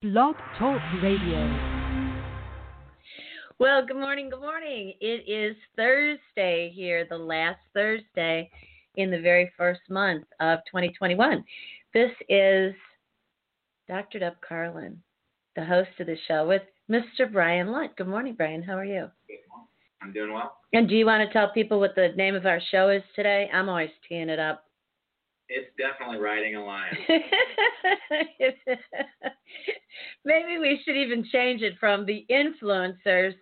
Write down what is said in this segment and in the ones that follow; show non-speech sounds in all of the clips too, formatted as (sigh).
Blog Talk Radio. Well, good morning, good morning. It is Thursday here, the last Thursday in the very first month of 2021. This is Dr. Deb Carlin, the host of the show with Mr. Brian Lunt. Good morning, Brian. How are you? I'm doing well. And do you want to tell people what the name of our show is today? I'm always teeing it up. It's definitely riding a lion. (laughs) Maybe we should even change it from the influencers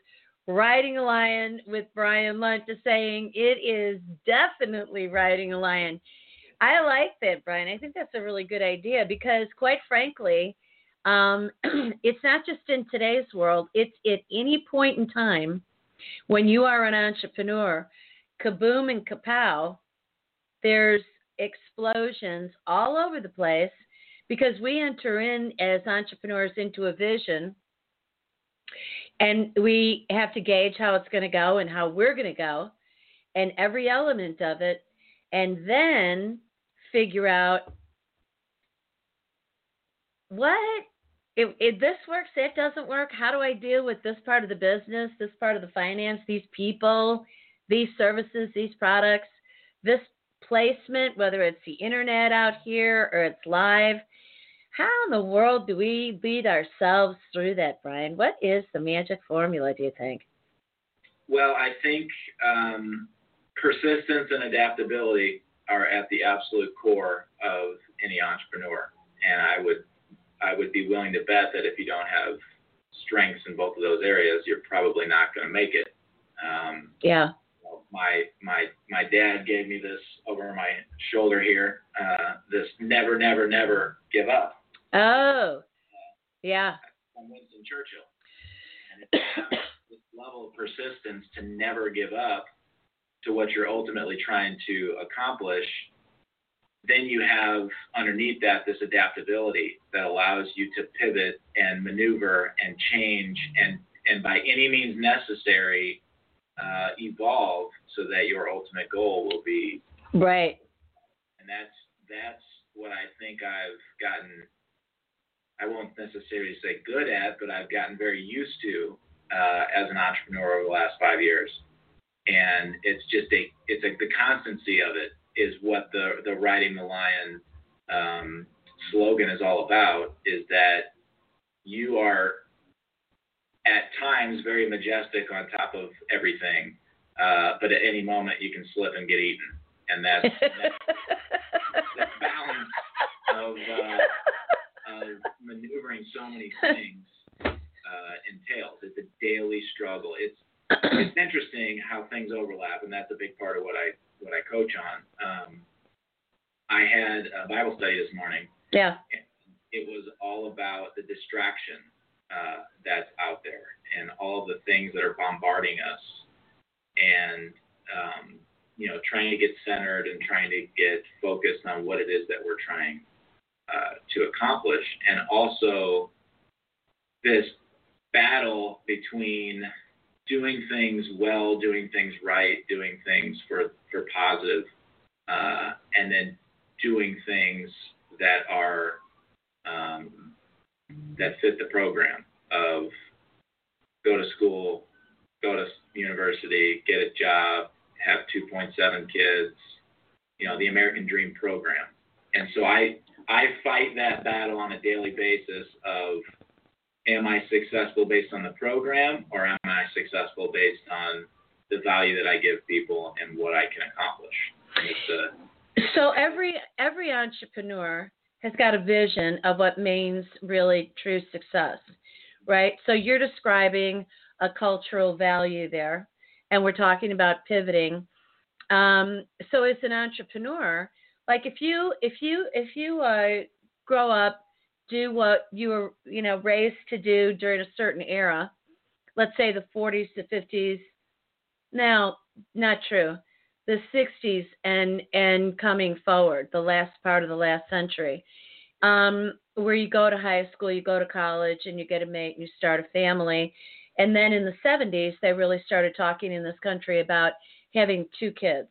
riding a lion with Brian Lunt to saying it is definitely riding a lion. I like that, Brian. I think that's a really good idea because, quite frankly, um, (clears throat) it's not just in today's world, it's at any point in time when you are an entrepreneur, kaboom and kapow, there's explosions all over the place because we enter in as entrepreneurs into a vision and we have to gauge how it's going to go and how we're going to go and every element of it and then figure out what if, if this works it doesn't work how do i deal with this part of the business this part of the finance these people these services these products this placement, whether it's the internet out here or it's live. How in the world do we lead ourselves through that, Brian? What is the magic formula, do you think? Well, I think um, persistence and adaptability are at the absolute core of any entrepreneur, and I would I would be willing to bet that if you don't have strengths in both of those areas, you're probably not going to make it. Um, yeah my my my dad gave me this over my shoulder here. Uh, this never, never, never give up. Oh, yeah. From Winston Churchill. And it's (coughs) this level of persistence to never give up to what you're ultimately trying to accomplish. Then you have underneath that this adaptability that allows you to pivot and maneuver and change and and by any means necessary uh, evolve so that your ultimate goal will be right. And that's that's what I think I've gotten. I won't necessarily say good at, but I've gotten very used to uh, as an entrepreneur over the last five years. And it's just a it's a the constancy of it is what the the riding the lion um, slogan is all about. Is that you are at times very majestic on top of everything, uh, but at any moment you can slip and get eaten, and (laughs) that's, the balance of, uh, of maneuvering so many things uh, entails. It's a daily struggle. It's it's interesting how things overlap, and that's a big part of what I what I coach on. Um, I had a Bible study this morning. Yeah. It was all about the distraction uh, that's out there. And all the things that are bombarding us and um, you know trying to get centered and trying to get focused on what it is that we're trying uh, to accomplish. And also this battle between doing things well doing things right doing things for for positive uh, and then doing things that are um, that fit the program of go to school, go to university, get a job, have 2.7 kids, you know, the American Dream program. And so I I fight that battle on a daily basis of am I successful based on the program or am I successful based on the value that I give people and what I can accomplish? Uh, so every every entrepreneur has got a vision of what means really true success, right? So you're describing a cultural value there, and we're talking about pivoting. Um, so as an entrepreneur, like if you if you if you uh, grow up, do what you were you know raised to do during a certain era, let's say the 40s to 50s. Now, not true the 60s and and coming forward, the last part of the last century, um, where you go to high school, you go to college, and you get a mate and you start a family. And then in the 70s, they really started talking in this country about having two kids.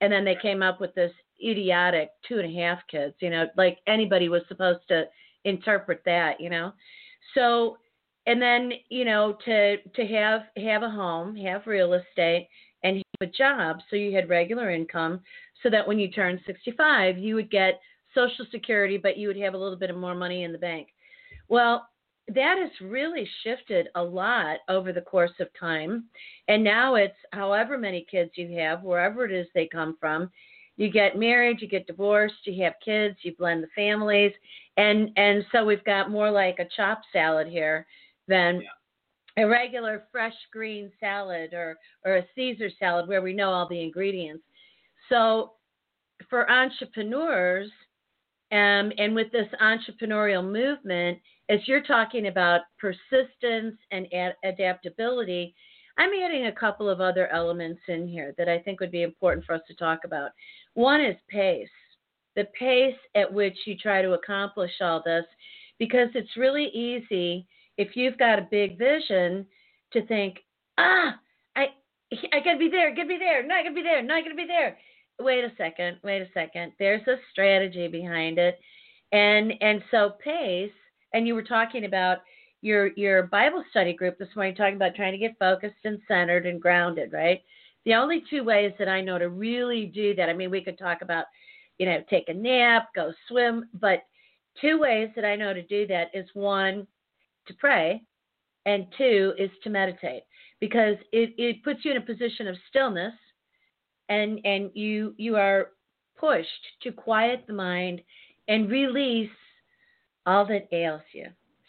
And then they came up with this idiotic two and a half kids, you know, like anybody was supposed to interpret that, you know. So, and then you know to to have have a home, have real estate, and have a job, so you had regular income, so that when you turned 65, you would get Social Security, but you would have a little bit of more money in the bank. Well, that has really shifted a lot over the course of time. And now it's however many kids you have, wherever it is they come from. You get married, you get divorced, you have kids, you blend the families, and and so we've got more like a chopped salad here than yeah. A regular fresh green salad or or a Caesar salad where we know all the ingredients. So for entrepreneurs, um, and with this entrepreneurial movement, as you're talking about persistence and ad- adaptability, I'm adding a couple of other elements in here that I think would be important for us to talk about. One is pace, the pace at which you try to accomplish all this, because it's really easy if you've got a big vision to think, ah, I, I gotta be there, gotta be there, not gonna be there, not gonna be there. Wait a second, wait a second. There's a strategy behind it, and and so pace and you were talking about your your Bible study group this morning, talking about trying to get focused and centered and grounded, right? The only two ways that I know to really do that, I mean, we could talk about, you know, take a nap, go swim, but two ways that I know to do that is one, to pray, and two is to meditate. Because it, it puts you in a position of stillness and and you you are pushed to quiet the mind and release all that ails you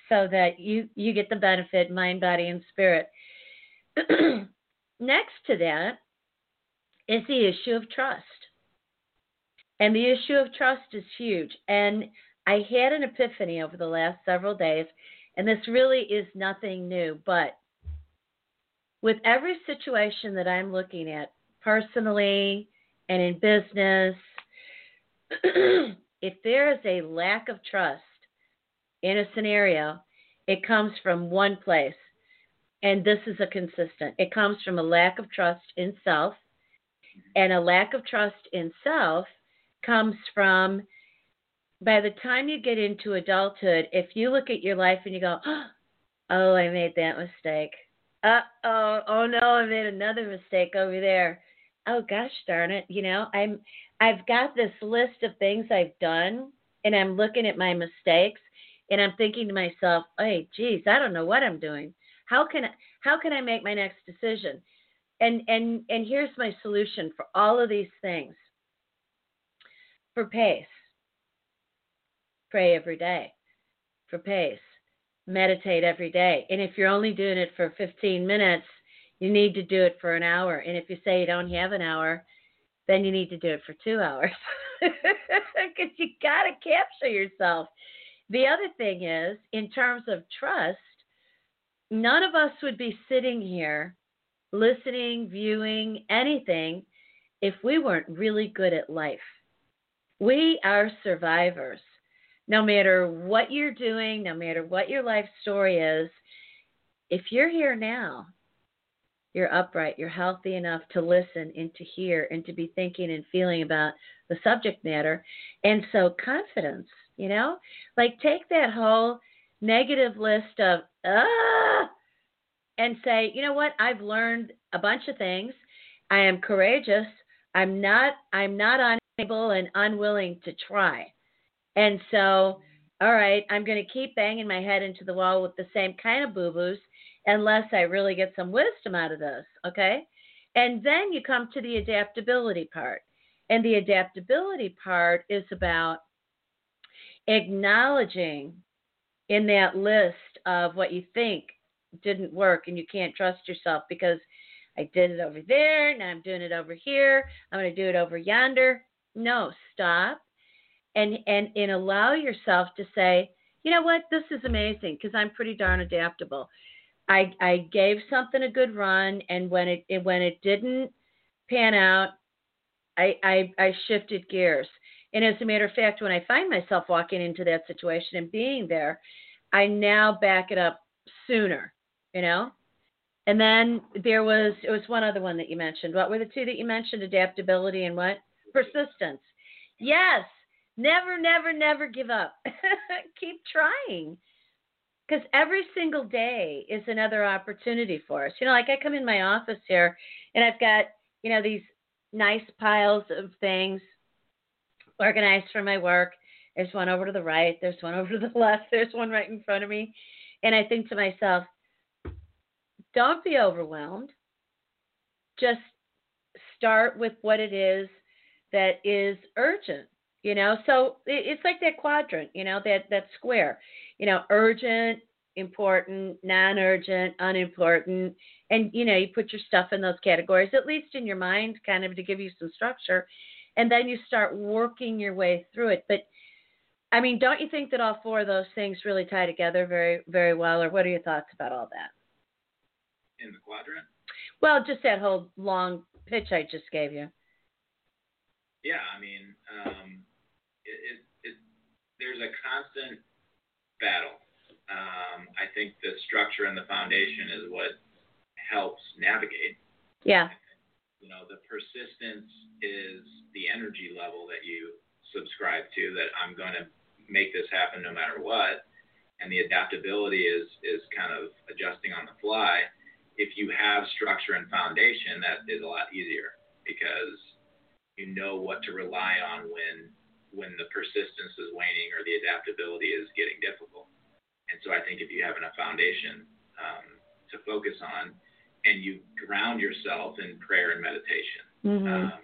so that you you get the benefit mind body and spirit. (clears throat) Next to that is the issue of trust. And the issue of trust is huge. And i had an epiphany over the last several days and this really is nothing new but with every situation that i'm looking at personally and in business (clears throat) if there is a lack of trust in a scenario, it comes from one place. And this is a consistent. It comes from a lack of trust in self. And a lack of trust in self comes from by the time you get into adulthood, if you look at your life and you go, (gasps) oh, I made that mistake. Uh oh, oh no, I made another mistake over there. Oh gosh darn it, you know, I'm I've got this list of things I've done and I'm looking at my mistakes and I'm thinking to myself, "Hey, geez, I don't know what I'm doing. How can I, how can I make my next decision?" And and and here's my solution for all of these things. For pace, pray every day. For pace, meditate every day. And if you're only doing it for 15 minutes, you need to do it for an hour. And if you say you don't have an hour, then you need to do it for two hours (laughs) because you got to capture yourself. The other thing is, in terms of trust, none of us would be sitting here listening, viewing anything if we weren't really good at life. We are survivors. No matter what you're doing, no matter what your life story is, if you're here now, you're upright, you're healthy enough to listen and to hear and to be thinking and feeling about the subject matter. And so, confidence you know? Like take that whole negative list of ah and say, you know what? I've learned a bunch of things. I am courageous. I'm not I'm not unable and unwilling to try. And so, all right, I'm going to keep banging my head into the wall with the same kind of boo-boos unless I really get some wisdom out of this, okay? And then you come to the adaptability part. And the adaptability part is about acknowledging in that list of what you think didn't work and you can't trust yourself because I did it over there, now I'm doing it over here, I'm going to do it over yonder. No, stop and and and allow yourself to say, you know what, this is amazing because I'm pretty darn adaptable. I I gave something a good run, and when it when it didn't pan out, I I, I shifted gears. And as a matter of fact, when I find myself walking into that situation and being there, I now back it up sooner, you know? And then there was it was one other one that you mentioned. What were the two that you mentioned? Adaptability and what? Persistence. Yes. Never, never, never give up. (laughs) Keep trying. because every single day is another opportunity for us. You know, like I come in my office here and I've got, you know, these nice piles of things organized for my work. There's one over to the right, there's one over to the (laughs) left, there's one right in front of me. And I think to myself, don't be overwhelmed. Just start with what it is that is urgent you know? So it's like that quadrant you know that that square you know urgent important non-urgent unimportant and you know you put your stuff in those categories at least in your mind kind of to give you some structure and then you start working your way through it. But i mean don't you think that all four of those things really tie together very very well or what are your thoughts about all that? In the quadrant? Well just that whole long pitch i just gave you. Yeah i mean um it, it, there's a constant battle. Um, I think the structure and the foundation is what helps navigate. Yeah. You know, the persistence is the energy level that you subscribe to that I'm going to make this happen no matter what. And the adaptability is is kind of adjusting on the fly. If you have structure and foundation, that is a lot easier because you know what to rely on when when the persistence is waning or the adaptability is getting difficult. And so I think if you have enough foundation um, to focus on and you ground yourself in prayer and meditation, mm-hmm. um,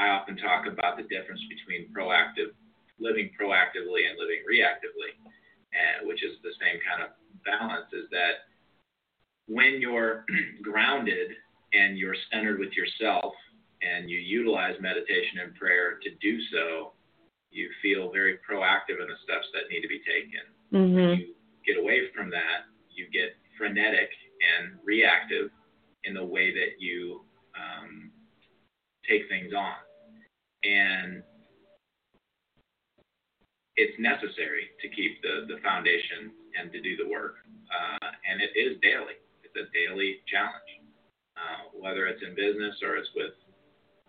I often talk about the difference between proactive living proactively and living reactively, and, which is the same kind of balance. Is that when you're (clears throat) grounded and you're centered with yourself and you utilize meditation and prayer to do so, you feel very proactive in the steps that need to be taken. Mm-hmm. When you get away from that, you get frenetic and reactive in the way that you um, take things on. And it's necessary to keep the, the foundation and to do the work. Uh, and it is daily, it's a daily challenge. Uh, whether it's in business or it's with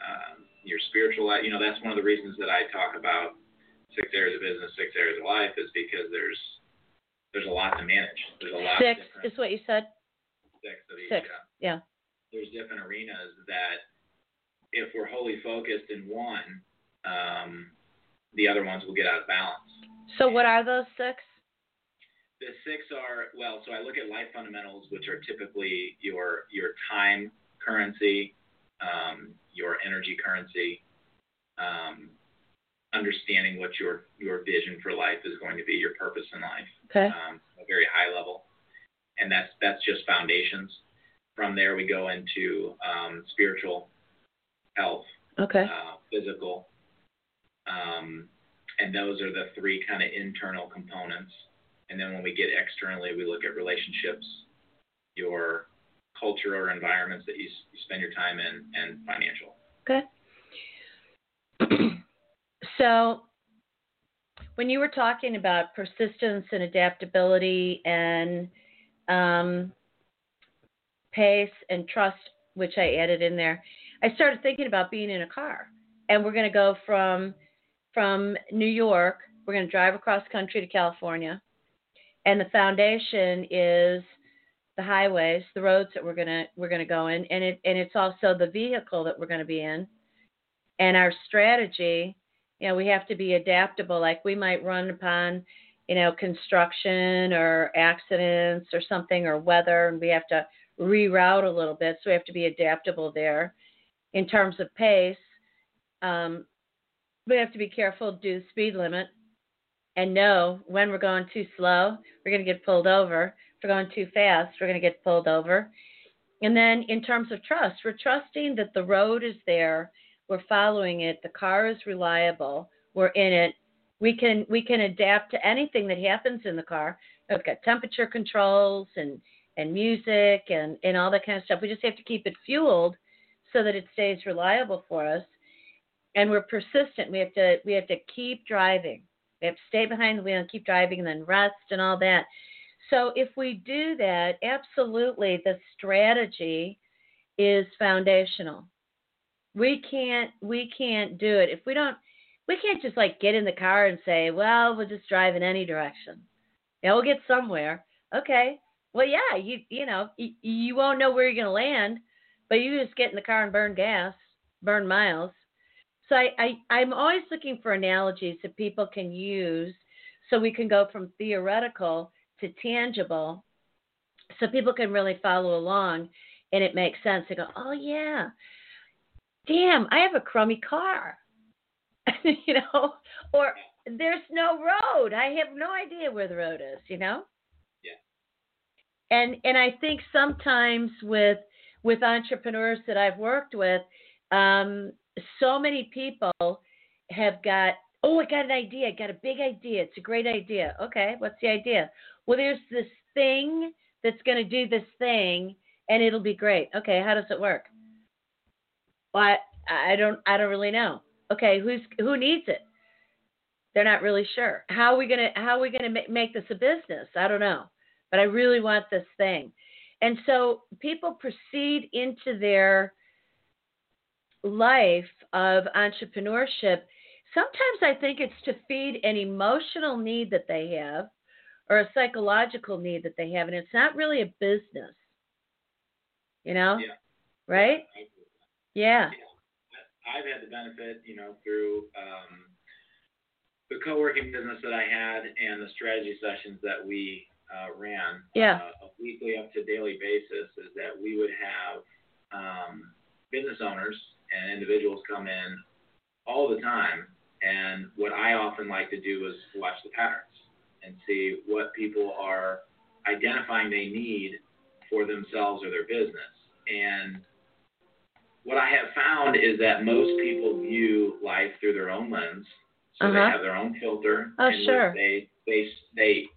um, your spiritual life. You know, that's one of the reasons that I talk about six areas of business, six areas of life, is because there's there's a lot to manage. There's a lot. Six is what you said. Six of each. Six. Yeah. yeah. There's different arenas that, if we're wholly focused in one, um, the other ones will get out of balance. So what are those six? The six are well. So I look at life fundamentals, which are typically your your time currency, um, your energy currency, um, understanding what your your vision for life is going to be, your purpose in life, okay. um, a very high level, and that's that's just foundations. From there, we go into um, spiritual health, okay, uh, physical, um, and those are the three kind of internal components. And then when we get externally, we look at relationships, your culture or environments that you, you spend your time in, and financial. Okay. (clears throat) so, when you were talking about persistence and adaptability and um, pace and trust, which I added in there, I started thinking about being in a car, and we're going to go from from New York. We're going to drive across country to California, and the foundation is the highways, the roads that we're gonna we're gonna go in, and it and it's also the vehicle that we're gonna be in, and our strategy. You know, we have to be adaptable. Like we might run upon, you know, construction or accidents or something or weather, and we have to reroute a little bit. So we have to be adaptable there. In terms of pace, um, we have to be careful do the speed limit and know when we're going too slow, we're to get pulled over we're going too fast, we're going to get pulled over. And then in terms of trust, we're trusting that the road is there, we're following it, the car is reliable, we're in it. We can we can adapt to anything that happens in the car. We've got temperature controls and and music and and all that kind of stuff. We just have to keep it fueled so that it stays reliable for us. And we're persistent. We have to we have to keep driving. We have to stay behind the wheel and keep driving and then rest and all that. So if we do that, absolutely the strategy is foundational. We can't we can't do it if we don't we can't just like get in the car and say, well, we'll just drive in any direction. Yeah, we'll get somewhere. Okay. Well, yeah, you you know you, you won't know where you're gonna land, but you just get in the car and burn gas, burn miles. So I, I I'm always looking for analogies that people can use, so we can go from theoretical to tangible, so people can really follow along, and it makes sense. They go, oh yeah, damn, I have a crummy car, (laughs) you know, or there's no road. I have no idea where the road is, you know? Yeah. And and I think sometimes with with entrepreneurs that I've worked with, um, so many people have got, oh, I got an idea, I got a big idea. It's a great idea. Okay, what's the idea? Well, there's this thing that's going to do this thing, and it'll be great. Okay, how does it work? Well, I, don't, I don't really know. Okay, who's who needs it? They're not really sure. How are we gonna How are we gonna make this a business? I don't know, but I really want this thing. And so people proceed into their life of entrepreneurship. Sometimes I think it's to feed an emotional need that they have or a psychological need that they have, and it's not really a business. You know? Yeah. Right? Yeah. I've had the benefit, you know, through um, the co-working business that I had and the strategy sessions that we uh, ran Yeah. uh, a weekly up to daily basis is that we would have um, business owners and individuals come in all the time. And what I often like to do is watch the patterns and see what people are identifying they need for themselves or their business. And what I have found is that most people view life through their own lens. So they Uh-huh. have their own filter. Oh, which sure. They they they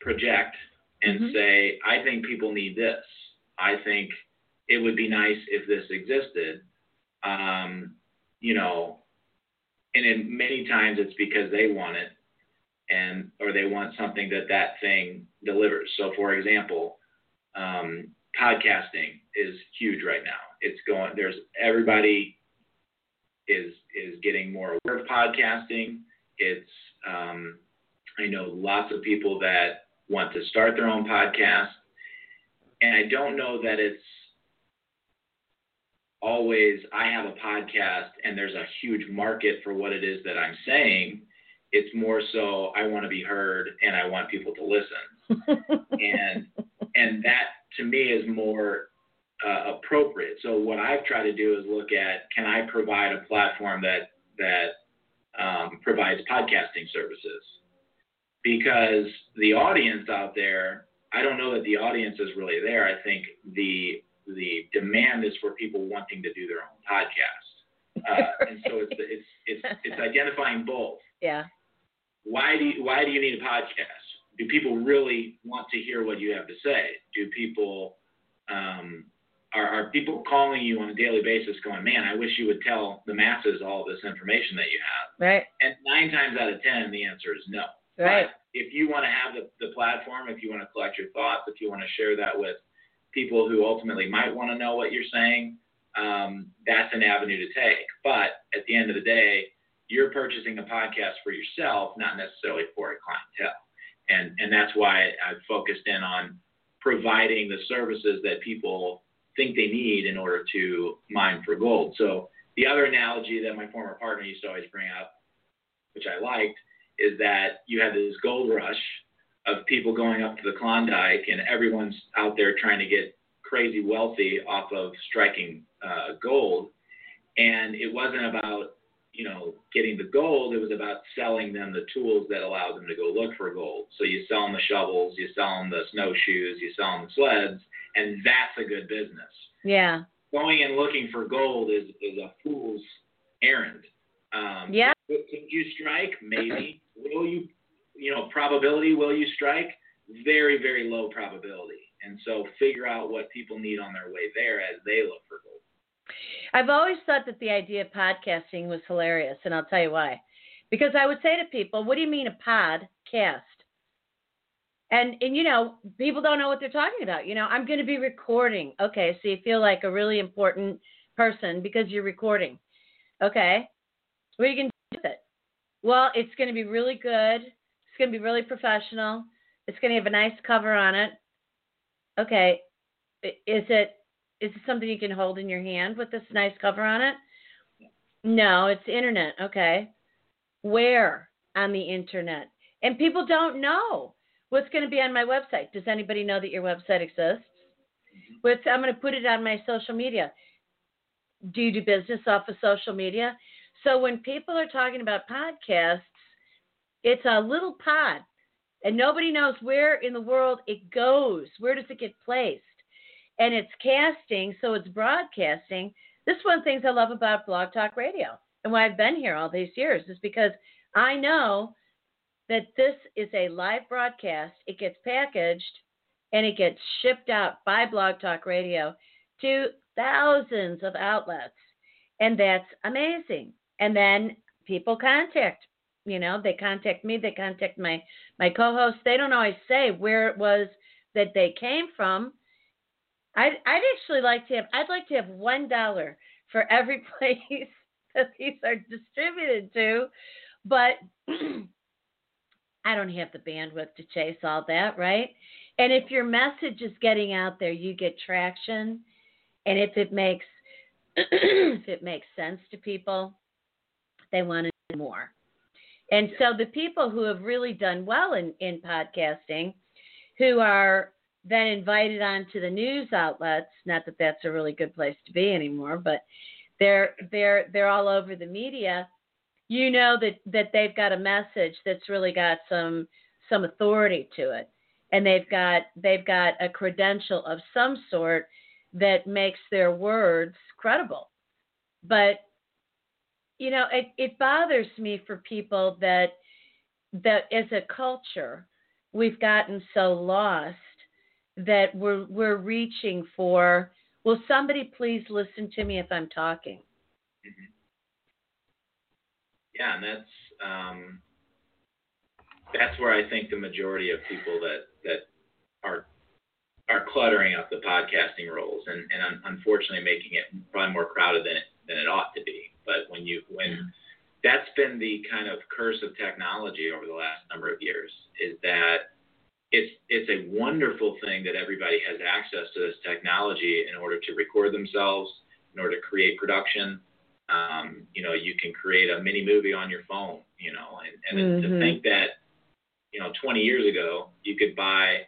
project and Mhm. say, I think people need this. I think it would be nice if this existed. Um, you know, and in many times it's because they want it and or they want something that that thing delivers. So for example, um, podcasting is huge right now. It's going there's everybody is is getting more aware of podcasting. It's um, I know lots of people that want to start their own podcast, and I don't know that it's always I have a podcast and there's a huge market for what it is that I'm saying. It's more so I want to be heard and I want people to listen (laughs) and and that to me is more uh, appropriate. So what I've tried to do is look at can I provide a platform that that um, provides podcasting services because the audience out there, I don't know that the audience is really there. I think the the demand is for people wanting to do their own podcast, uh, and so it's it's it's it's identifying both yeah. Why do you, why do you need a podcast? Do people really want to hear what you have to say? Do people um, are, are people calling you on a daily basis, going, "Man, I wish you would tell the masses all this information that you have"? Right. And nine times out of ten, the answer is no. Right. But if you want to have the, the platform, if you want to collect your thoughts, if you want to share that with people who ultimately might want to know what you're saying, um, that's an avenue to take. But at the end of the day, you're purchasing a podcast for yourself, not necessarily for a clientele. And, and that's why I've focused in on providing the services that people think they need in order to mine for gold. So the other analogy that my former partner used to always bring up, which I liked, is that you had this gold rush of people going up to the Klondike and everyone's out there trying to get crazy wealthy off of striking uh, gold. And it wasn't about, you know, getting the gold. It was about selling them the tools that allow them to go look for gold. So you sell them the shovels, you sell them the snowshoes, you sell them the sleds, and that's a good business. Yeah. Going and looking for gold is, is a fool's errand. Um, Yeah. Could you strike? Maybe. Will you, you know, probability, will you strike? Very, very low probability. And so figure out what people need on their way there as they look. I've always thought that the idea of podcasting was hilarious, and I'll tell you why. Because I would say to people, "What do you mean a podcast?" And and you know, people don't know what they're talking about. You know, I'm going to be recording. Okay, so you feel like a really important person because you're recording. Okay, what are you going to do with it? Well, it's going to be really good. It's going to be really professional. It's going to have a nice cover on it. Okay. Is it is it something you can hold in your hand with this nice cover on it? No, it's internet. Okay. Where on the internet? And people don't know what's going to be on my website. Does anybody know that your website exists? What's, I'm going to put it on my social media. Do you do business off of social media? So when people are talking about podcasts, it's a little pod, and nobody knows where in the world it goes. Where does it get placed? And it's casting, so it's broadcasting. This is one of the things I love about Blog Talk Radio and why I've been here all these years is because I know that this is a live broadcast. It gets packaged and it gets shipped out by Blog Talk Radio to thousands of outlets. And that's amazing. And then people contact, you know, they contact me, they contact my my co-host. They don't always say where it was that they came from. I'd I'd actually like to have I'd like to have one dollar for every (laughs) place that these are distributed to, but (clears throat) I don't have the bandwidth to chase all that, right? And if your message is getting out there, you get traction. And if it makes (clears throat) if it makes sense to people, they want to know more. And so the people who have really done well in, in podcasting, who are then invited onto the news outlets, not that that's a really good place to be anymore, but they're they're they're all over the media. You know that that they've got a message that's really got some some authority to it, and they've got they've got a credential of some sort that makes their words credible. But you know, it, it bothers me for people that that as a culture we've gotten so lost that we're we're reaching for will somebody please listen to me if I'm talking? Mhm. Yeah, and that's um, that's where I think the majority of people that that are are cluttering up the podcasting roles and, and un- unfortunately making it probably more crowded than it than it ought to be. But when you when that's been the kind of curse of technology over the last number of years is that it's it's a wonderful thing that everybody has access to this technology in order to record themselves, in order to create production. Um, you know, you can create a mini movie on your phone. You know, and, and to Mhm. think that you know 20 years ago you could buy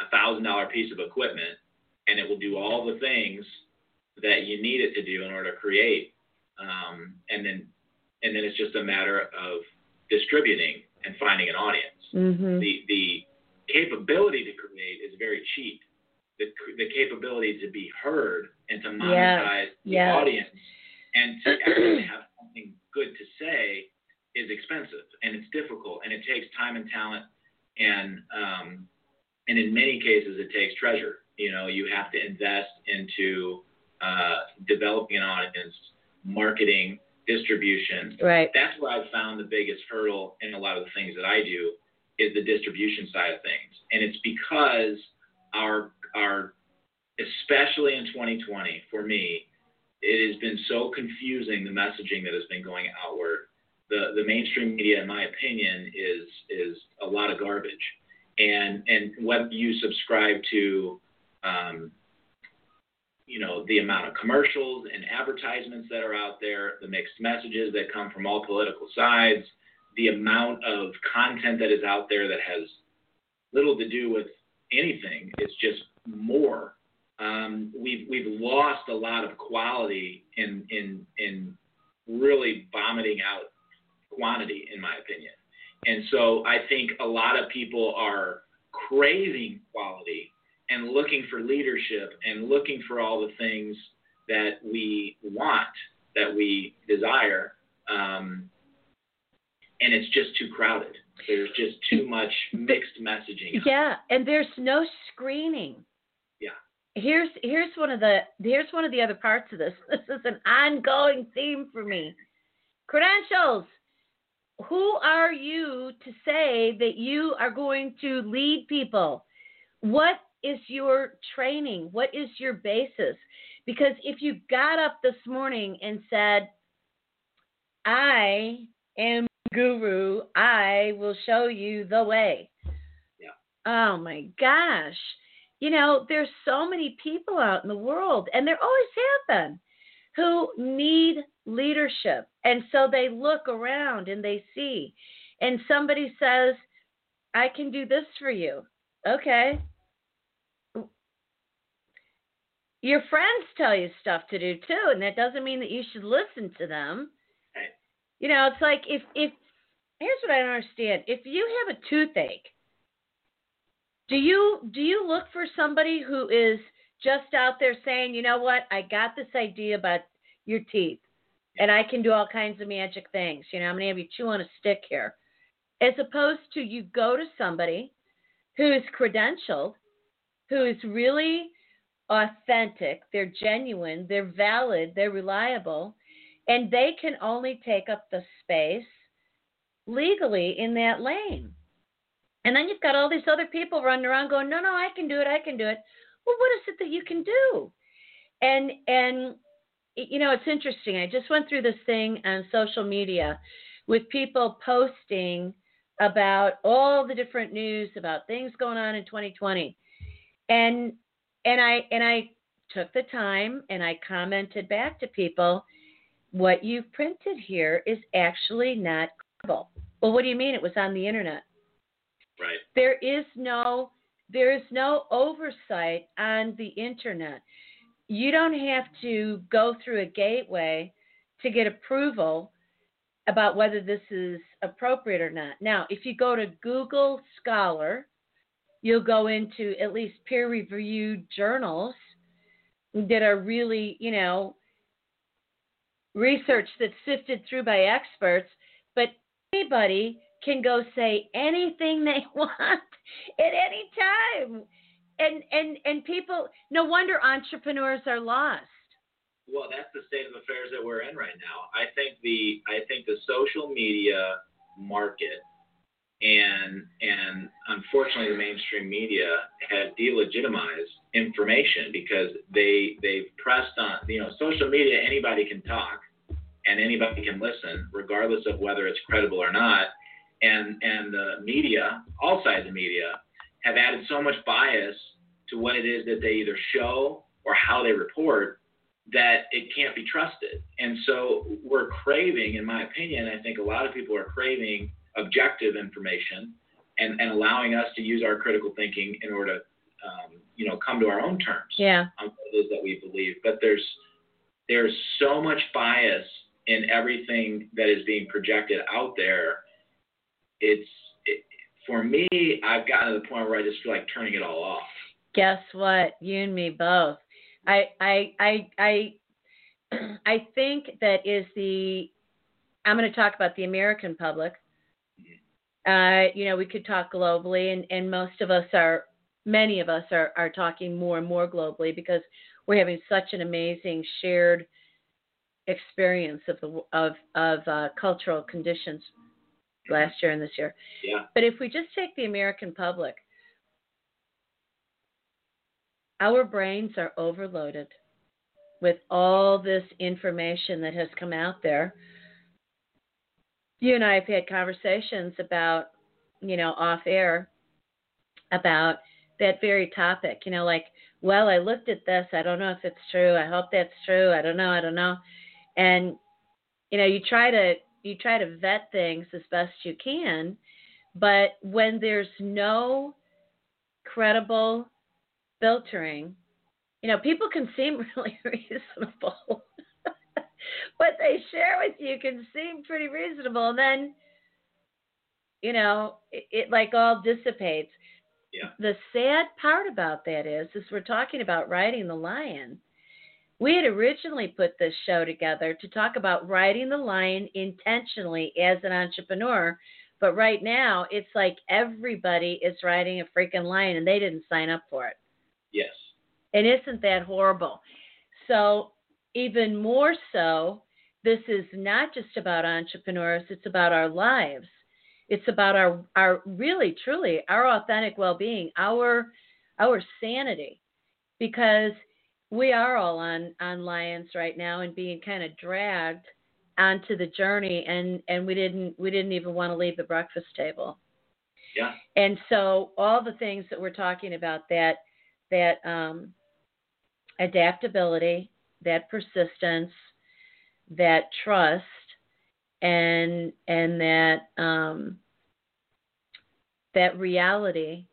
a thousand dollar piece of equipment and it will do all the things that you need it to do in order to create um, and then and then it's just a matter of distributing and finding an audience Mm-hmm. the the capability to create is very cheap the, the capability to be heard and to monetize the yes. audience and to actually (clears throat) have something good to say is expensive and it's difficult and it takes time and talent and um, and in many cases it takes treasure you know you have to invest into uh, developing an audience marketing distribution Right. that's where I've found the biggest hurdle in a lot of the things that I do is the distribution side of things. And it's because our our especially in 2020 for me, it has been so confusing the messaging that has been going outward. The the mainstream media, in my opinion, is is a lot of garbage. And and whether you subscribe to um, you know the amount of commercials and advertisements that are out there, the mixed messages that come from all political sides, the amount of content that is out there that has little to do with anything. It's just more. Um, we've we've lost a lot of quality in in in really vomiting out quantity, in my opinion. And so I think a lot of people are craving quality and looking for leadership and looking for all the things that we want, that we desire. Um, and it's just too crowded. There's just too much mixed messaging. Yeah, and there's no screening. Yeah. Here's here's one of the here's one of the other parts of this. (laughs) This is an ongoing theme for me. Credentials. Who are you to say that you are going to lead people? What is your training? What is your basis? Because if you got up this morning and said, I am guru, I will show you the way. Yeah. Oh my gosh. You know, there's so many people out in the world, and there always have been, who need leadership. And so they look around and they see, and somebody says, I can do this for you. Okay. Your friends tell you stuff to do too, and that doesn't mean that you should listen to them. You know, it's like if if here's what I don't understand. If you have a toothache, do you do you look for somebody who is just out there saying, you know what, I got this idea about your teeth, and I can do all kinds of magic things. You know, I'm gonna have you chew on a stick here, as opposed to you go to somebody who is credentialed, who is really authentic, they're genuine, they're valid, they're reliable, and they can only take up the space legally in that lane. And then you've got all these other people running around going, "No, no, I can do it. I can do it." Well, what is it that you can do? And and you know, it's interesting. I just went through this thing on social media with people posting about all the different news about things going on in 2020. And and I and I took the time and I commented back to people, what you've printed here is actually not credible. Well, what do you mean? It was on the internet. Right. There is no there is no oversight on the internet. You don't have to go through a gateway to get approval about whether this is appropriate or not. Now, if you go to Google Scholar, you'll go into at least peer reviewed journals that are really, you know, research that's sifted through by experts, but anybody can go say anything (laughs) they want at any time. And and and people no wonder entrepreneurs are lost. Well, that's the state of affairs that we're in right now. I think the I think the social media market and and unfortunately the mainstream media has delegitimized information because they they've pressed on you know social media anybody can talk and anybody can listen regardless of whether it's credible or not and and the media all sides of media have added so much bias to what it is that they either show or how they report that it can't be trusted and so we're craving in my opinion i think a lot of people are craving objective information and, and allowing us to use our critical thinking in order to um, you know come to our own terms yeah. on what it is that we believe. But there's there's so much bias in everything that is being projected out there. It's it, for me, I've gotten to the point where I just feel like turning it all off. Guess what? You and me both. I I I I I think that is the I'm going to talk about the American public uh, you know, we could talk globally, and, and most of us are, many of us are, are talking more and more globally because we're having such an amazing shared experience of the of of uh, cultural conditions last year and this year. Yeah. But if we just take the American public, our brains are overloaded with all this information that has come out there you and I have had conversations about, you know, off air about that very topic. You know, like, well, I looked at this. I don't know if it's true. I hope that's true. I don't know. I don't know. And you know, you try to you try to vet things as best you can, but when there's no credible filtering, you know, people can seem (laughs) really reasonable what they share with you can seem pretty reasonable, and then you know it, it like all dissipates. Yeah. The sad part about that is, is we're talking about riding the lion. We had originally put this show together to talk about riding the line intentionally as an entrepreneur, but right now it's like everybody is riding a freaking line and they didn't sign up for it. Yes. And isn't that horrible? So even more so, this is not just about entrepreneurs, it's about our lives. It's about our, our really, truly, our authentic well being, our, our sanity. Because we are all on, on lions right now and being kind of dragged onto the journey and, and we didn't we didn't even want to leave the breakfast table. Yeah. And so all the things that we're talking about that that um, adaptability, that persistence, that trust, and and that um, that reality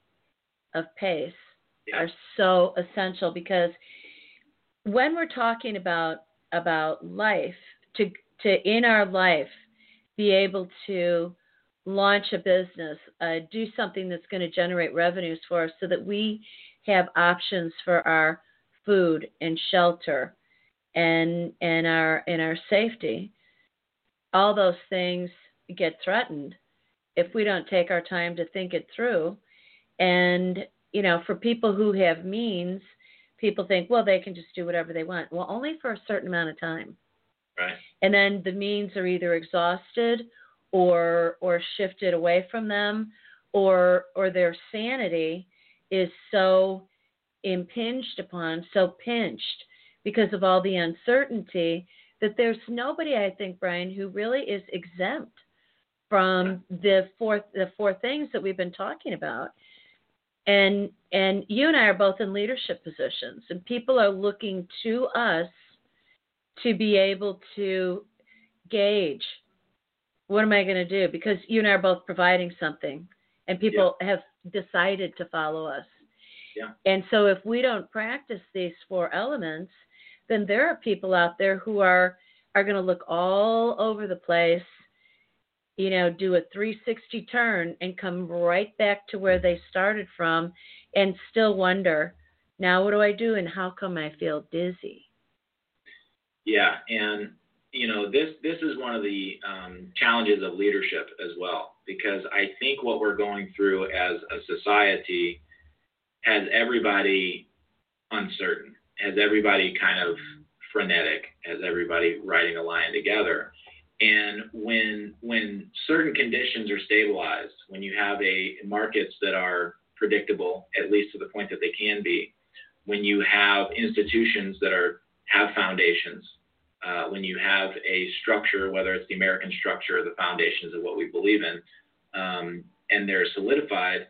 of pace Yeah. are so essential because when we're talking about about life to to in our life be able to launch a business uh, do something that's going to generate revenues for us so that we have options for our food and shelter and and our and our safety. All those things get threatened if we don't take our time to think it through. And you know for people who have means people think well they can just do whatever they want. Well only for a certain amount of time. Right. and then the means are either exhausted or or shifted away from them or or their sanity is so impinged upon so pinched because of all the uncertainty that there's nobody i think brian who really is exempt from the four the four things that we've been talking about and and you and i are both in leadership positions and people are looking to us to be able to gauge what am I going to do? Because you and I are both providing something, and people have decided to follow us. Yeah. And so if we don't practice these four elements, then there are people out there who are are going to look all over the place, you know, do a 360 turn and come right back to where they started from, and still wonder, now what do I do, and how come I feel dizzy? Yeah, and you know this this is one of the um, challenges of leadership as well because I think what we're going through as a society has everybody uncertain, has everybody kind of frenetic, has everybody riding a lion together. And when when certain conditions are stabilized, when you have a markets that are predictable, at least to the point that they can be, when you have institutions that are have foundations, uh, when you have a structure, whether it's the American structure or the foundations of what we believe in, um, and they're solidified,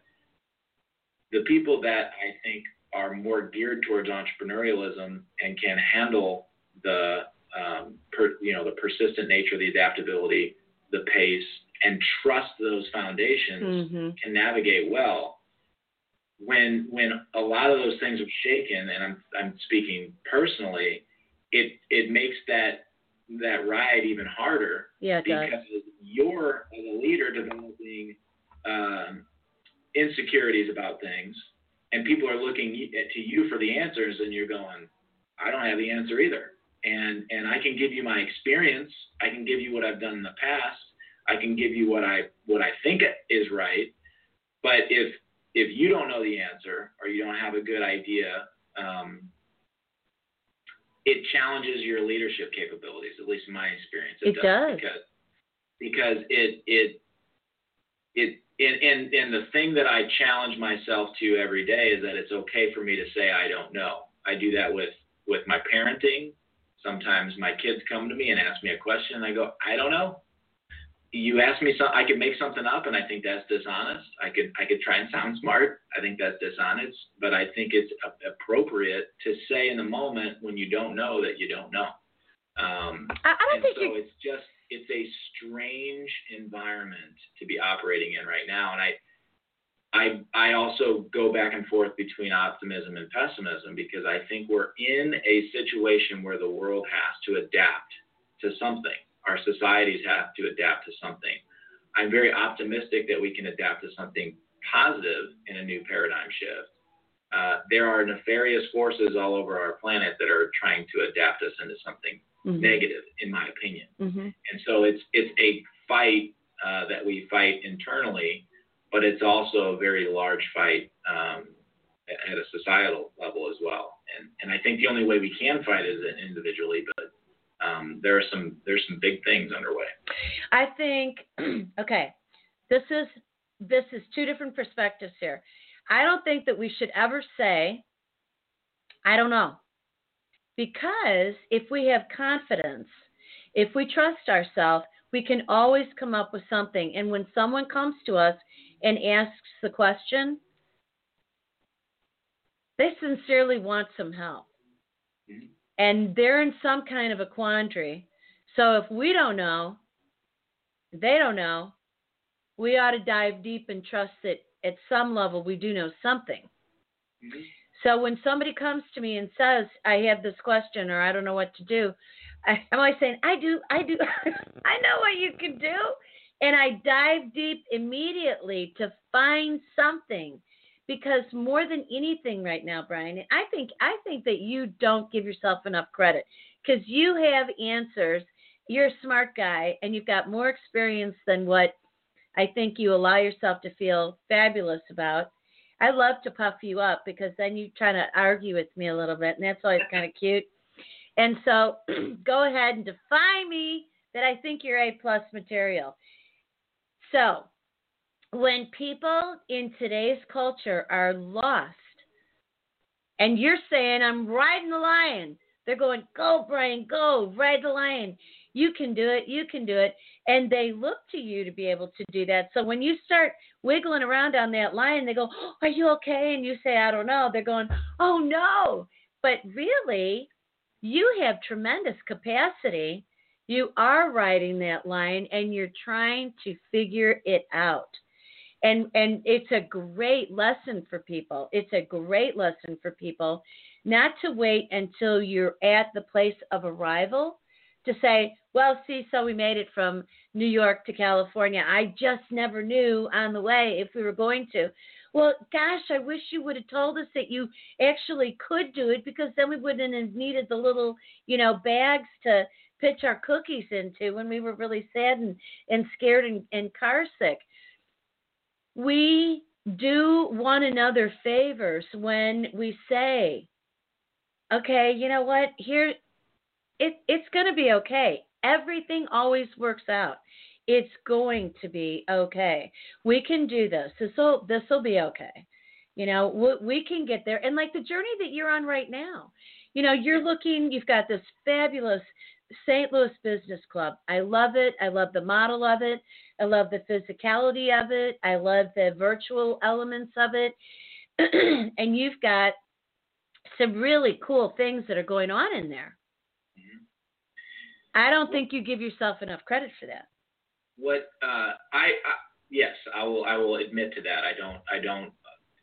the people that I think are more geared towards entrepreneurialism and can handle the um, per, you know the persistent nature, the adaptability, the pace, and trust those foundations Mm-hmm. can navigate well. When when a lot of those things are shaken, and I'm I'm speaking personally, it it makes that that ride even harder Yeah, it does. because you're as a leader developing um, insecurities about things, and people are looking to you for the answers, and you're going, I don't have the answer either. And and I can give you my experience. I can give you what I've done in the past. I can give you what I what I think is right. But if if you don't know the answer or you don't have a good idea, um, it challenges your leadership capabilities. At least in my experience, It does. because because it it it and, and and the thing that I challenge myself to every day is that it's okay for me to say I don't know. I do that with with my parenting. Sometimes my kids come to me and ask me a question, and I go, I don't know. You ask me something, I could make something up, and I think that's dishonest. I could I could try and sound smart. I think that's dishonest, but I think it's appropriate to say in the moment when you don't know that you don't know. Um, I, I don't think so you. it's just it's a strange environment to be operating in right now and i i i also go back and forth between optimism and pessimism because i think we're in a situation where the world has to adapt to something our societies have to adapt to something i'm very optimistic that we can adapt to something positive in a new paradigm shift uh, there are nefarious forces all over our planet that are trying to adapt us into something Mhm. negative, in my opinion. Mhm. And so it's it's a fight uh, that we fight internally, but it's also a very large fight um, at a societal level as well. And and I think the only way we can fight is individually, but um, there are some there's some big things underway. I think (clears throat) okay, this is this is two different perspectives here. I don't think that we should ever say I don't know. Because if we have confidence, if we trust ourselves, we can always come up with something. And when someone comes to us and asks the question, they sincerely want some help. Mhm. And they're in some kind of a quandary. So if we don't know, they don't know, we ought to dive deep and trust that at some level we do know something. Mhm. So when somebody comes to me and says, I have this question or I don't know what to do, I'm always saying, I do, I do, (laughs) I know what you can do. And I dive deep immediately to find something because more than anything right now, Brian, I think I think that you don't give yourself enough credit because you have answers. You're a smart guy and you've got more experience than what I think you allow yourself to feel fabulous about. I love to puff you up because then you try to argue with me a little bit, and that's always (laughs) kind of cute. And so, (clears throat) go ahead and defy me that I think you're A plus material. So, when people in today's culture are lost, and you're saying, I'm riding the lion, they're going, Go, Brian, go, ride the lion. You can do it, you can do it. And they look to you to be able to do that. So when you start wiggling around on that lion, they go, oh, Are you okay? And you say, I don't know. They're going, Oh, no. But really, you have tremendous capacity. You are riding that lion and you're trying to figure it out. And and it's a great lesson for people. It's a great lesson for people not to wait until you're at the place of arrival to say well see so we made it from new york to california. I just never knew on the way if we were going to. Well gosh i wish you would have told us that you actually could do it because then we wouldn't have needed the little you know bags to pitch our cookies into when we were really sad and, and scared and, and car sick we do one another favors when we say, okay, you know what? Here, it, it's going to be okay. Everything always works out. It's going to be okay. We can do this. This will this will be okay. You know, we, we can get there. And like the journey that you're on right now, you know, you're looking. You've got this fabulous St. Louis Business Club. I love it. I love the model of it. I love the physicality of it. I love the virtual elements of it. (clears throat) and you've got some really cool things that are going on in there. Mhm. I don't think you give yourself enough credit for that. What uh, I, I yes, I will I will admit to that. I don't I don't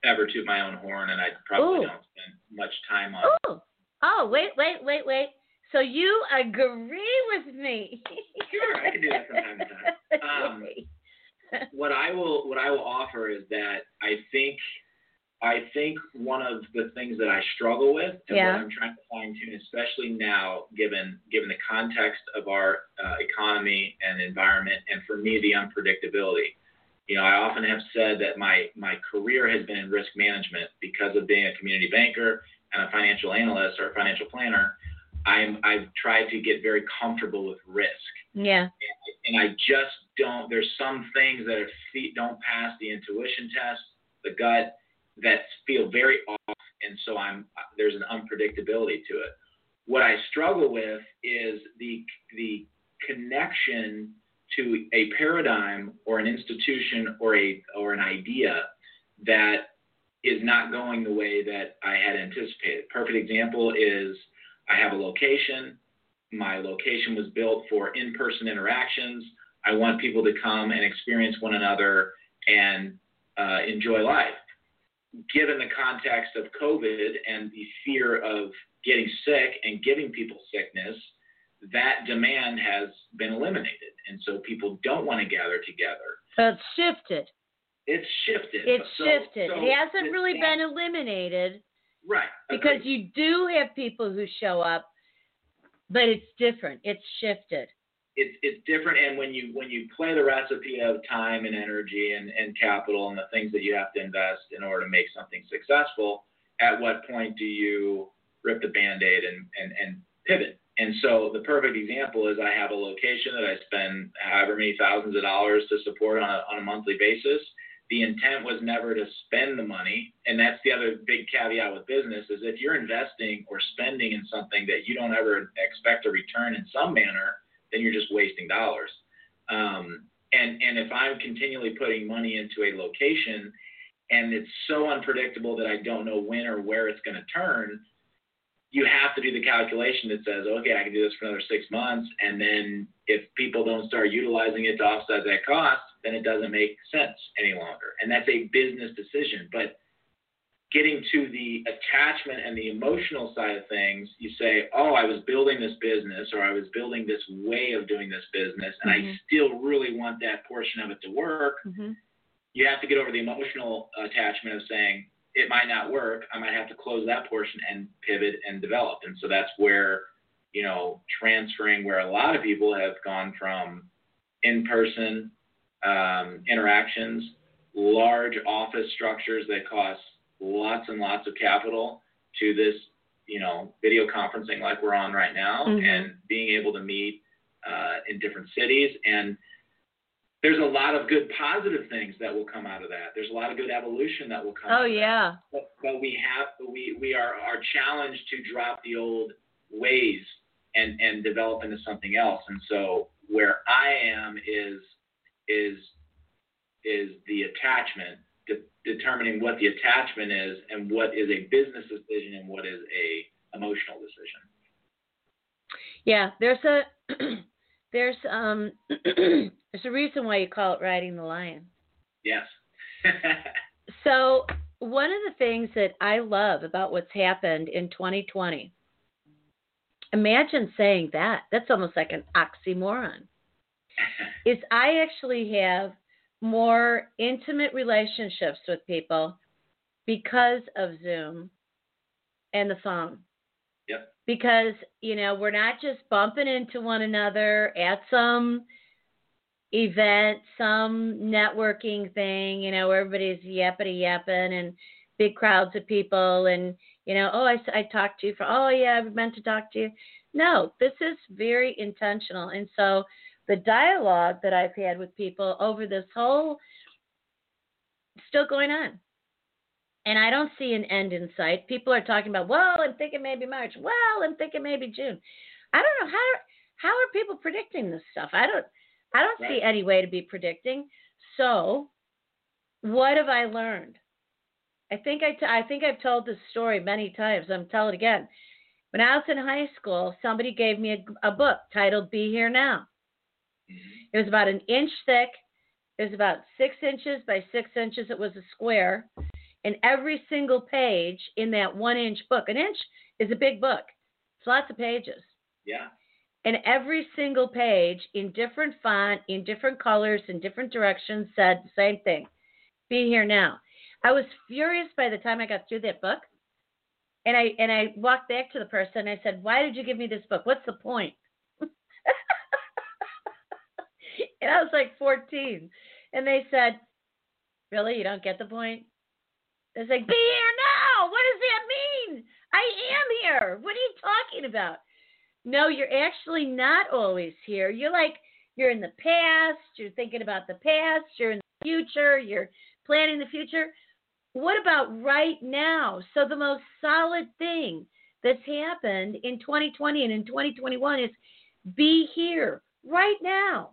ever toot my own horn, and I probably Ooh. don't spend much time on. Oh, oh, wait, wait, wait, wait. So you agree with me? (laughs) Sure, I can do that from time to time. Um, what I will what I will offer is that I think I think one of the things that I struggle with and Yeah. what I'm trying to fine tune, especially now, given given the context of our uh, economy and environment, and for me the unpredictability. You know, I often have said that my my career has been in risk management because of being a community banker and a financial analyst or a financial planner. I'm I've tried to get very comfortable with risk yeah. and I just don't. There's some things that fe- don't pass the intuition test, the gut, that feel very off, and so I'm there's an unpredictability to it. What I struggle with is the the connection to a paradigm or an institution or a or an idea that is not going the way that I had anticipated. Perfect example is I have a location. My location was built for in-person interactions. I want people to come and experience one another and uh, enjoy life. Given the context of COVID and the fear of getting sick and giving people sickness, that demand has been eliminated. And so people don't want to gather together. So it's shifted. It's shifted. It's So- shifted. so it hasn't really been eliminated Right. because agreed. you do have people who show up, but it's different. It's shifted. it's it's different and when you when you play the recipe of time and energy and, and capital and the things that you have to invest in order to make something successful at what point do you rip the band-aid and, and, and pivot and so the perfect example is i have a location that i spend however many thousands of dollars to support on a, on a monthly basis the intent was never to spend the money and that's the other big caveat with business is if you're investing or spending in something that you don't ever expect a return in some manner then you're just wasting dollars. Um, And and if I'm continually putting money into a location and it's so unpredictable that I don't know when or where it's going to turn, you have to do the calculation that says, okay, I can do this for another six months, and then if people don't start utilizing it to offset that cost, then it doesn't make sense any longer. And that's a business decision. But getting to the attachment and the emotional side of things, you say, oh, I was building this business or I was building this way of doing this business, and mm-hmm. I still really want that portion of it to work. Mm-hmm. You have to get over the emotional attachment of saying, it might not work. I might have to close that portion and pivot and develop. And so that's where, you know, transferring where a lot of people have gone from in person um, interactions, large office structures that cost lots and lots of capital to this, you know, video conferencing like we're on right now mm-hmm. and being able to meet uh, in different cities. And there's a lot of good positive things that will come out of that. There's a lot of good evolution that will come. Oh yeah. But, but, we have we we are are challenged to drop the old ways and and develop into something else. And so where I am is is is the attachment de- determining what the attachment is and what is a business decision and what is a emotional decision. Yeah, there's a (clears throat) there's um (clears throat) there's a reason why you call it riding the lion. Yes. (laughs) so one of the things that I love about what's happened in 2020, imagine saying that. That's almost like an oxymoron. (laughs) is I actually have more intimate relationships with people because of Zoom and the phone. Yep. Because, you know, we're not just bumping into one another at some event, some networking thing, you know, where everybody's yappity yapping and big crowds of people and, you know, oh, I, I talked to you for, oh, yeah, I meant to talk to you. No, this is very intentional. And so the dialogue that I've had with people over this whole still going on. And I don't see an end in sight. People are talking about, well, I'm thinking maybe March. Well, I'm thinking maybe June. I don't know how how are people predicting this stuff? I don't I don't right. see any way to be predicting. So, what have I learned? I think I, t- I think I've told this story many times. I'm tell it again. When I was in high school, somebody gave me a, a book titled "Be Here Now." It was about an inch thick. It was about six inches by six inches. It was a square. And every single page in that one inch book, an inch is a big book. It's lots of pages. Yeah. And every single page in different font, in different colors, in different directions said the same thing. Be here now. I was furious by the time I got through that book. And I and I walked back to the person and I said, Why did you give me this book? What's the point? And (laughs) I was like 14. And they said, Really? You don't get the point? It's like, Be here now. What does that mean? I am here. What are you talking about? No, you're actually not always here. You're like, you're in the past. You're thinking about the past. You're in the future. You're planning the future. What about right now? So, the most solid thing that's happened in 2020 and in 2021 is be here right now.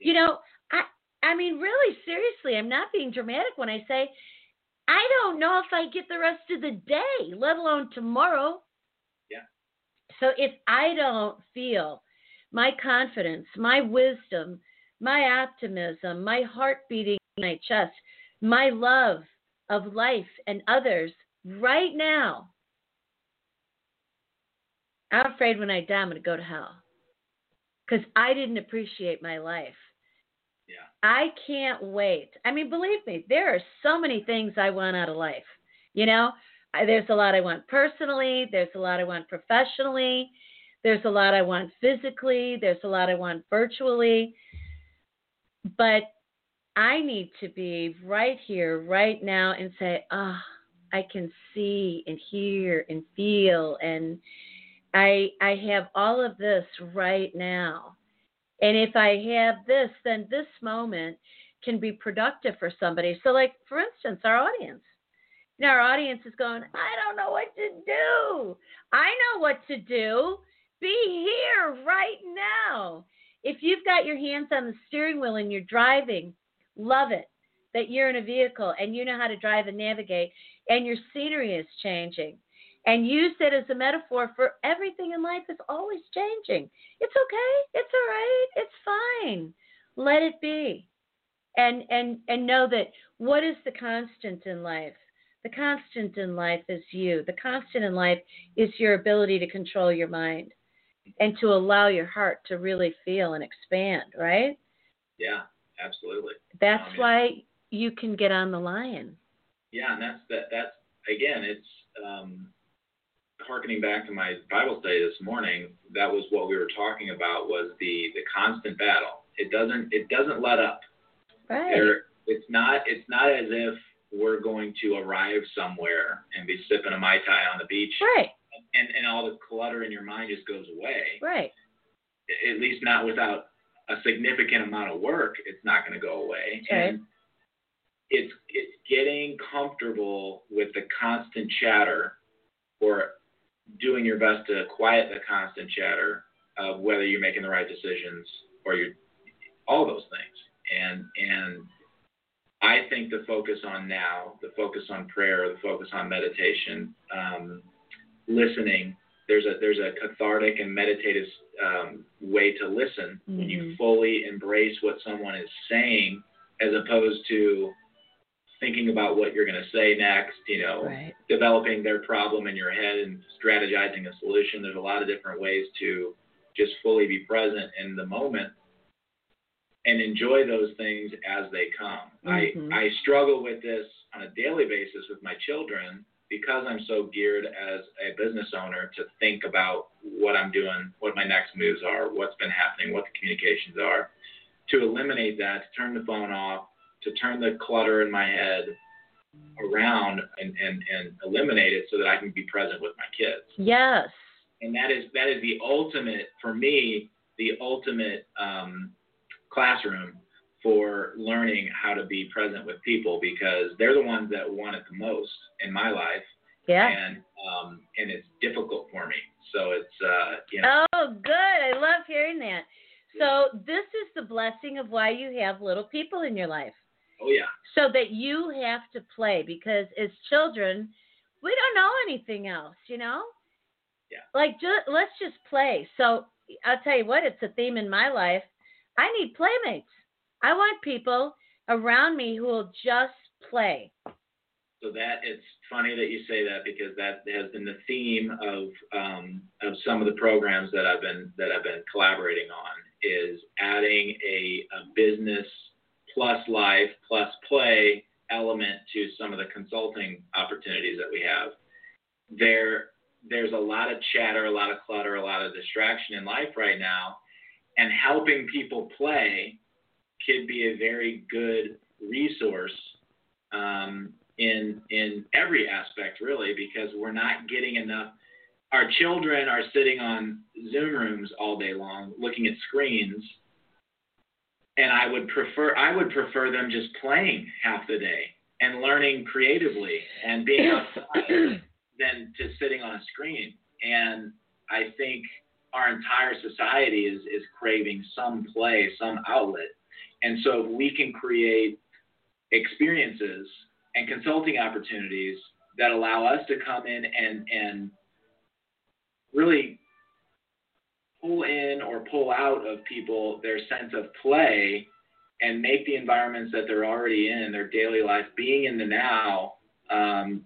You know, I I mean really seriously, I'm not being dramatic when I say I don't know if I get the rest of the day, let alone tomorrow. Yeah. So if I don't feel my confidence, my wisdom, my optimism, my heart beating in my chest, my love of life and others right now, I'm afraid when I die, I'm going to go to hell because I didn't appreciate my life. I can't wait. I mean, believe me, there are so many things I want out of life. You know, there's a lot I want personally, there's a lot I want professionally, there's a lot I want physically, there's a lot I want virtually. But I need to be right here, right now, and say, ah, oh, I can see and hear and feel and I I have all of this right now. And if I have this, then this moment can be productive for somebody. So like for instance, our audience. You know, our audience is going, I don't know what to do. I know what to do. Be here right now. If you've got your hands on the steering wheel and you're driving, love it that you're in a vehicle and you know how to drive and navigate and your scenery is changing. And use it as a metaphor for everything in life is always changing. It's okay. It's all right. It's fine. Let it be. And and and know that what is the constant in life? The constant in life is you. The constant in life is your ability to control your mind and to allow your heart to really feel and expand, right? Yeah, absolutely. That's why you can get on the lion. Yeah, and that's that. That's again, it's um, harkening back to my Bible study this morning. That was what we were talking about was the the constant battle. It doesn't it doesn't let up. Right. There, it's not it's not as if we're going to arrive somewhere and be sipping a mai tai on the beach, Right. and and all the clutter in your mind just goes away. Right. At least not without a significant amount of work. It's not going to go away. Okay. And it's it's getting comfortable with the constant chatter or doing your best to quiet the constant chatter of whether you're making the right decisions or you're all those things and and I think the focus on now, the focus on prayer, the focus on meditation, um, listening. There's a there's a cathartic and meditative um, way to listen when you Mhm. fully embrace what someone is saying, as opposed to thinking about what you're going to say next. You know, Right. developing their problem in your head and strategizing a solution. There's a lot of different ways to just fully be present in the moment and enjoy those things as they come. Mhm. I, I struggle with this on a daily basis with my children because I'm so geared as a business owner to think about what I'm doing, what my next moves are, what's been happening, what the communications are, to eliminate that, to turn the phone off, to turn the clutter in my head around and, and, and eliminate it so that I can be present with my kids. Yes. And that is that is the ultimate for me, the ultimate um, classroom for learning how to be present with people because they're the ones that want it the most in my life, Yeah. and um, and it's difficult for me. So it's uh, you know Oh, good. I love hearing that. So, this is the blessing of why you have little people in your life. Oh yeah So that you have to play because as children, we don't know anything else, you know? Yeah. Like, ju- let's just play. So, I'll tell you what, it's a theme in my life. I need playmates. I want people around me who will just play. So that it's funny that you say that because that has been the theme of um, of some of the programs that I've been that I've been collaborating on is adding a, a business plus life plus play element to some of the consulting opportunities that we have. There there's a lot of chatter, a lot of clutter, a lot of distraction in life right now, and helping people play could be a very good resource um, in in every aspect really because we're not getting enough our children are sitting on zoom rooms all day long looking at screens and i would prefer i would prefer them just playing half the day and learning creatively and being (coughs) outside than to sitting on a screen. And i think our entire society is is craving some play some outlet. And so if we can create experiences and consulting opportunities that allow us to come in and and really pull in or pull out of people their sense of play and make the environments that they're already in their daily life being in the now um,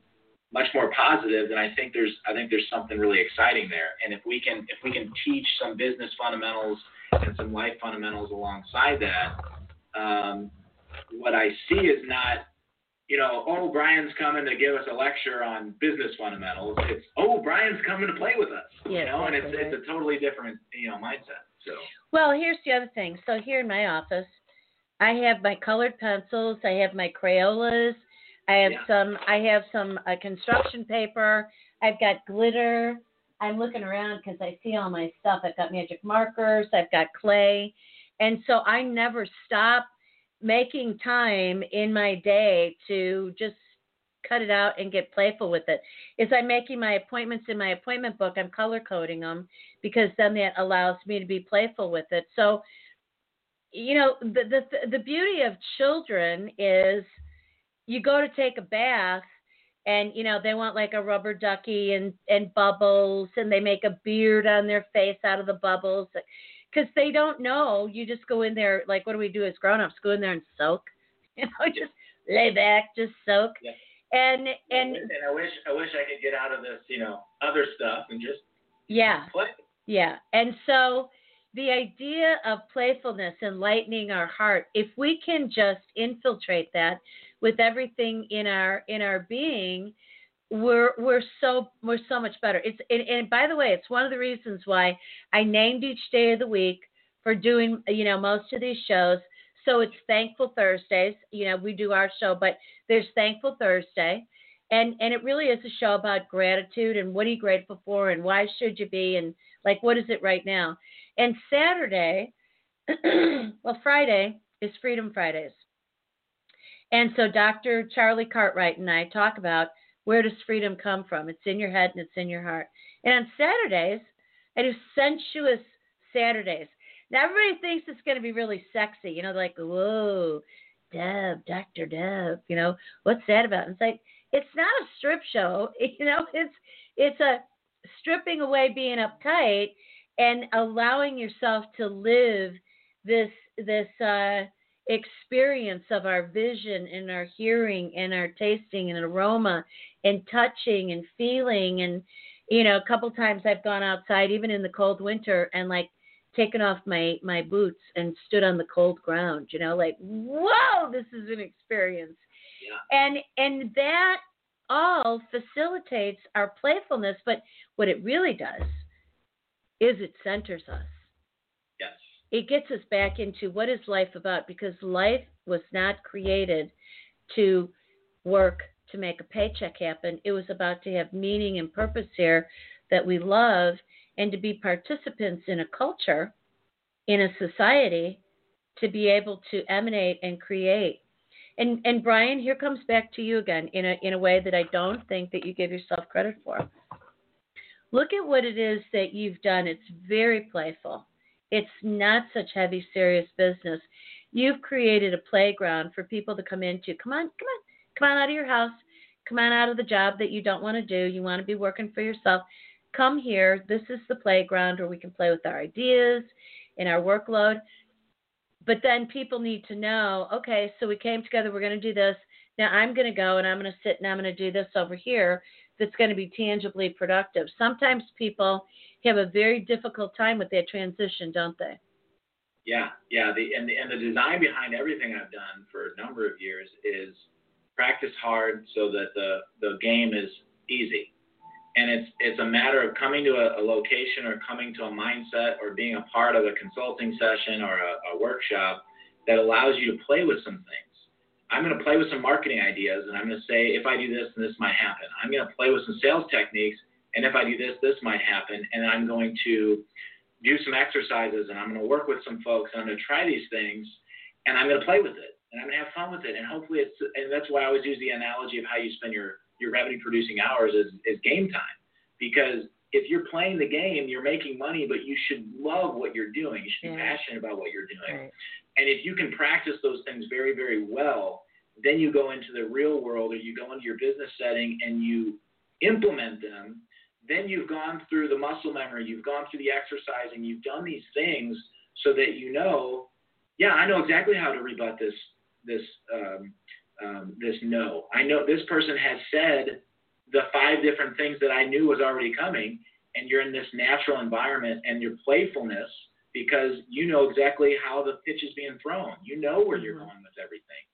much more positive then I think there's I think there's something really exciting there. And if we can if we can teach some business fundamentals and some life fundamentals alongside that um, what I see is not you know, oh, Brian's coming to give us a lecture on business fundamentals. It's, oh, Brian's coming to play with us. Yeah, you know, and it's it's a totally different, you know, mindset. So Well, here's the other thing. So here in my office, I have my colored pencils, I have my Crayolas, I have Yeah. some I have some uh, construction paper, I've got glitter. I'm looking around because I see all my stuff. I've got magic markers, I've got clay, and so I never stop making time in my day to just cut it out and get playful with it. As I'm making my appointments in my appointment book, I'm color coding them because then that allows me to be playful with it. So you know the the the beauty of children is you go to take a bath and you know they want like a rubber ducky and and bubbles and they make a beard on their face out of the bubbles because they don't know you just go in there like what do we do as grown-ups go in there and soak (laughs) you know just lay back just soak Yeah. and and and I wish I wish I could get out of this, you know, other stuff and just yeah play. Yeah. And so the idea of playfulness and lightening our heart, if we can just infiltrate that with everything in our in our being, we're we're so we're so much better. It's and, and by the way, it's one of the reasons why I named each day of the week for doing you know most of these shows. So it's Thankful Thursdays. You know, we do our show, but there's Thankful Thursday. And and it really is a show about gratitude and what are you grateful for and why should you be and like what is it right now. And Saturday, (clears throat) well Friday is Freedom Fridays. And so Dr. Charlie Cartwright and I talk about where does freedom come from? It's in your head and it's in your heart. And on Saturdays, I do sensuous Saturdays. Now everybody thinks it's going to be really sexy, you know, like whoa, Deb, Dr. Deb, you know, what's that about? And it's like it's not a strip show, (laughs) you know, it's it's a stripping away being uptight and allowing yourself to live this this uh experience of our vision and our hearing and our tasting and aroma and touching and feeling and you know a couple times I've gone outside even in the cold winter and like taken off my my boots and stood on the cold ground you know like whoa this is an experience Yeah. and and that all facilitates our playfulness but what it really does is it centers us Yes. it gets us back into what is life about because life was not created to work to make a paycheck happen. It was about to have meaning and purpose here that we love and to be participants in a culture, in a society, to be able to emanate and create. And and Brian, here comes back to you again in a in a way that I don't think that you give yourself credit for. Look at what it is that you've done. It's very playful. It's not such heavy, serious business. You've created a playground for people to come into. Come on, come on, come on out of your house. Come on out of the job that you don't want to do. You want to be working for yourself. Come here. This is the playground where we can play with our ideas and our workload. But then people need to know okay, so we came together, we're going to do this. Now I'm going to go and I'm going to sit and I'm going to do this over here that's going to be tangibly productive. Sometimes people have a very difficult time with that transition, don't they? Yeah, yeah. The and the and the design behind everything I've done for a number of years is practice hard so that the the game is easy. And it's it's a matter of coming to a, a location or coming to a mindset or being a part of a consulting session or a, a workshop that allows you to play with some things. I'm going to play with some marketing ideas and I'm going to say if I do this, this might happen. I'm going to play with some sales techniques and if I do this, this might happen. And I'm going to do some exercises and I'm going to work with some folks and I'm going to try these things and I'm going to play with it and I'm going to have fun with it. And hopefully it's, and that's why I always use the analogy of how you spend your, your revenue producing hours is, is game time. Because if you're playing the game, you're making money, but you should love what you're doing. You should be passionate about what you're doing. Right. And if you can practice those things very, very well, then you go into the real world or you go into your business setting and you implement them. Then you've gone through the muscle memory, you've gone through the exercising, you've done these things so that you know, yeah, I know exactly how to rebut this this um, um, this no. I know this person has said the five different things that I knew was already coming, and you're in this natural environment and your playfulness because you know exactly how the pitch is being thrown. You know where you're Mhm. going with everything.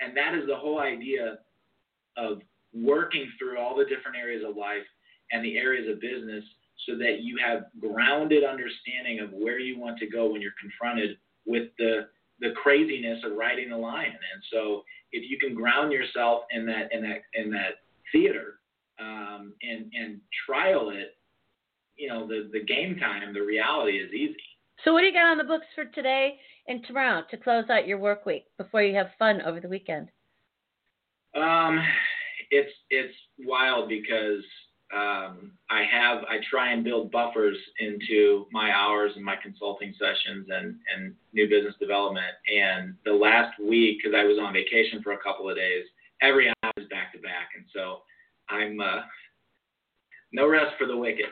And that is the whole idea of working through all the different areas of life and the areas of business so that you have grounded understanding of where you want to go when you're confronted with the the craziness of riding the lion. And so if you can ground yourself in that in that in that theater um, and and trial it, you know, the the game time, the reality is easy. So, what do you got on the books for today and tomorrow to close out your work week before you have fun over the weekend? Um, it's it's wild because um, I have I try and build buffers into my hours and my consulting sessions and and new business development. And the last week, because I was on vacation for a couple of days, every hour is back to back, and so I'm uh, no rest for the wicked.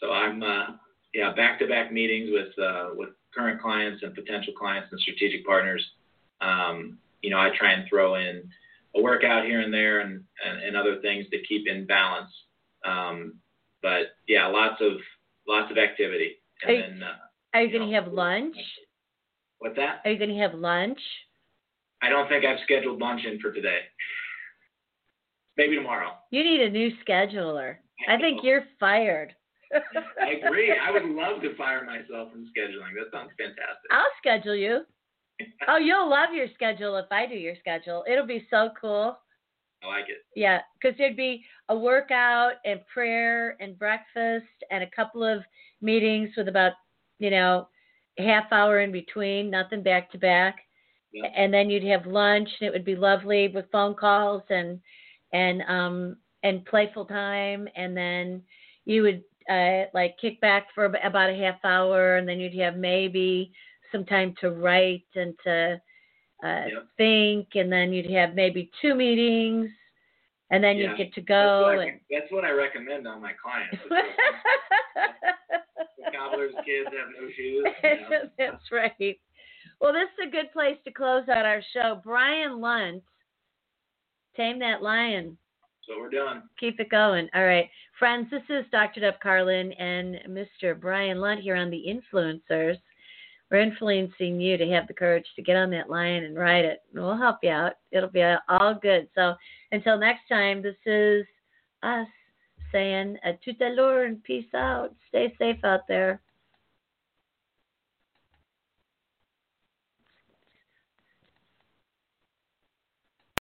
So I'm uh, yeah back to back meetings with uh, with current clients and potential clients and strategic partners. Um, you know, I try and throw in a workout here and there and, and, and other things to keep in balance. Um, but yeah, lots of lots of activity. And Are, then, uh, are you you going to have lunch? what's that? Are you going to have lunch? I don't think I've scheduled lunch in for today. Maybe tomorrow. You need a new scheduler. I think you're fired. I agree. I would love to fire myself from scheduling. That sounds fantastic. I'll schedule you. Oh, you'll love your schedule if I do your schedule. It'll be so cool. I like it. Yeah, because there'd be a workout and prayer and breakfast and a couple of meetings with about, you know, half hour in between, nothing back to back. Yeah. And then you'd have lunch and it would be lovely with phone calls and and um and playful time and then you would uh like kick back for about a half hour and then you'd have maybe some time to write and to uh, Yep. think, and then you'd have maybe two meetings, and then Yeah. you'd get to That's go. what, I, that's what I recommend on my clients. (laughs) The cobbler's kids have no shoes. (laughs) you know. That's right. Well, this is a good place to close out our show. Brian Lunt, tame that lion. So we're done. Keep it going. All right. Friends, this is Dr. Deb Carlin and Mr. Brian Lunt here on The Influencers. We're influencing you to have the courage to get on that lion and ride it. And we'll help you out. It'll be all good. So until next time, this is us saying a tout à l'heure and peace out. Stay safe out there.